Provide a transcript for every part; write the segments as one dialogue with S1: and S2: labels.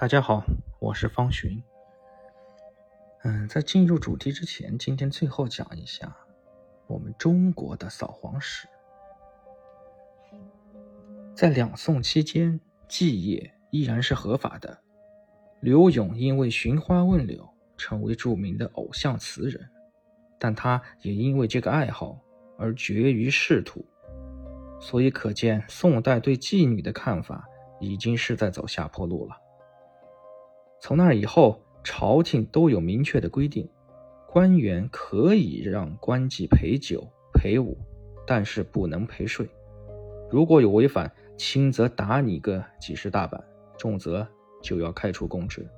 S1: 大家好，我是方寻。嗯，在进入主题之前，今天最后讲一下我们中国的扫黄史。在两宋期间，祭业依然是合法的。刘永因为寻花问柳，成为著名的偶像词人，但他也因为这个爱好而绝于仕途。所以可见，宋代对妓女的看法已经是在走下坡路了。从那以后，朝廷都有明确的规定，官员可以让官妓陪酒陪舞，但是不能陪睡。如果有违反，轻则打你个几十大板，重则就要开除公职。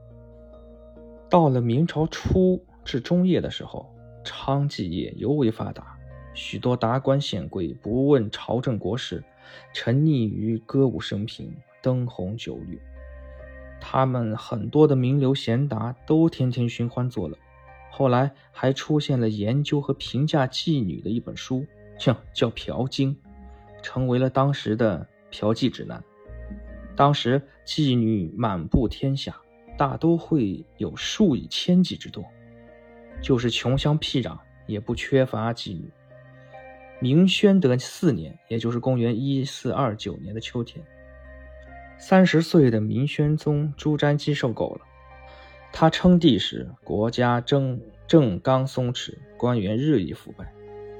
S1: 到了明朝初至中叶的时候，娼妓业尤为发达，许多达官显贵不问朝政国事，沉溺于歌舞升平、灯红酒绿。他们很多的名流贤达都天天寻欢作乐，后来还出现了研究和评价妓女的一本书，叫叫《嫖经》，成为了当时的嫖妓指南。当时妓女满布天下，大都会有数以千计之多，就是穷乡僻壤也不缺乏妓女。明宣德四年，也就是公元一四二九年的秋天。三十岁的明宣宗朱瞻基受够了。他称帝时，国家正正刚松弛，官员日益腐败，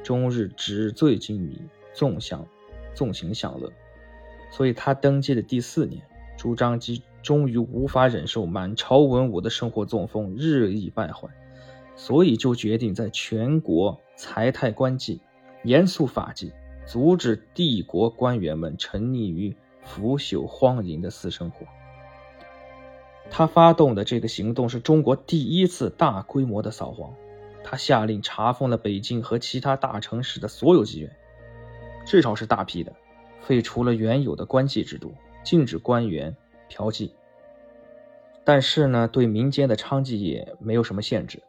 S1: 终日纸醉金迷，纵享纵情享乐。所以他登基的第四年，朱瞻基终于无法忍受满朝文武的生活作风日益败坏，所以就决定在全国裁汰官妓，严肃法纪，阻止帝国官员们沉溺于。腐朽荒淫的私生活。他发动的这个行动是中国第一次大规模的扫黄。他下令查封了北京和其他大城市的所有妓院，至少是大批的，废除了原有的官妓制度，禁止官员嫖妓。但是呢，对民间的娼妓也没有什么限制。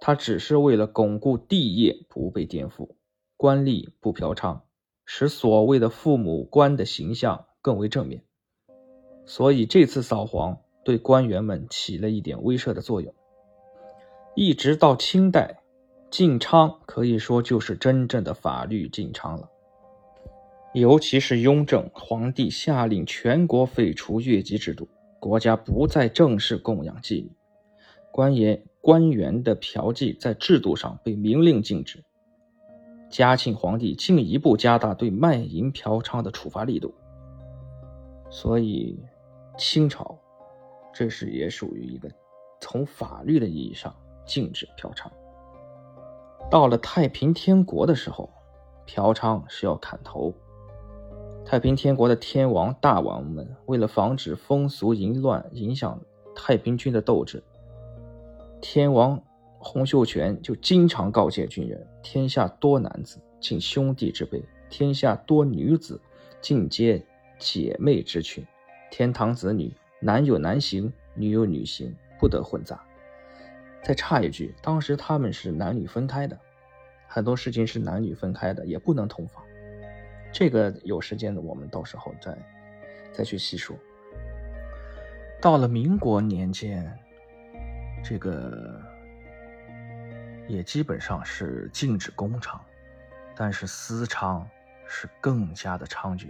S1: 他只是为了巩固帝业不被颠覆，官吏不嫖娼。使所谓的父母官的形象更为正面，所以这次扫黄对官员们起了一点威慑的作用。一直到清代，禁娼可以说就是真正的法律禁娼了。尤其是雍正皇帝下令全国废除越级制度，国家不再正式供养妓女，官员官员的嫖妓在制度上被明令禁止。嘉庆皇帝进一步加大对卖淫嫖娼的处罚力度，所以清朝这是也属于一个从法律的意义上禁止嫖娼。到了太平天国的时候，嫖娼是要砍头。太平天国的天王大王们为了防止风俗淫乱影响太平军的斗志，天王。洪秀全就经常告诫军人：“天下多男子，敬兄弟之辈；天下多女子，敬皆姐妹之群。天堂子女，男有男行，女有女行，不得混杂。”再插一句，当时他们是男女分开的，很多事情是男女分开的，也不能同房。这个有时间的，我们到时候再再去细说。到了民国年间，这个。也基本上是禁止公娼，但是私娼是更加的猖獗。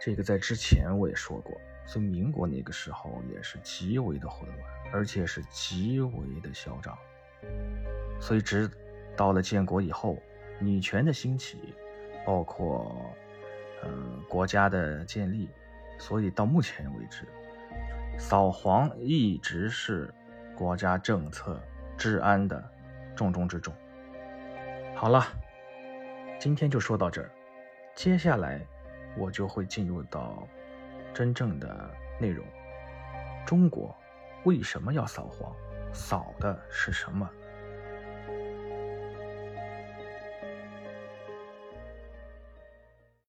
S1: 这个在之前我也说过，所以民国那个时候也是极为的混乱，而且是极为的嚣张。所以直到了建国以后，女权的兴起，包括呃国家的建立，所以到目前为止，扫黄一直是国家政策治安的。重中之重。好了，今天就说到这儿，接下来我就会进入到真正的内容。中国为什么要扫黄？扫的是什么？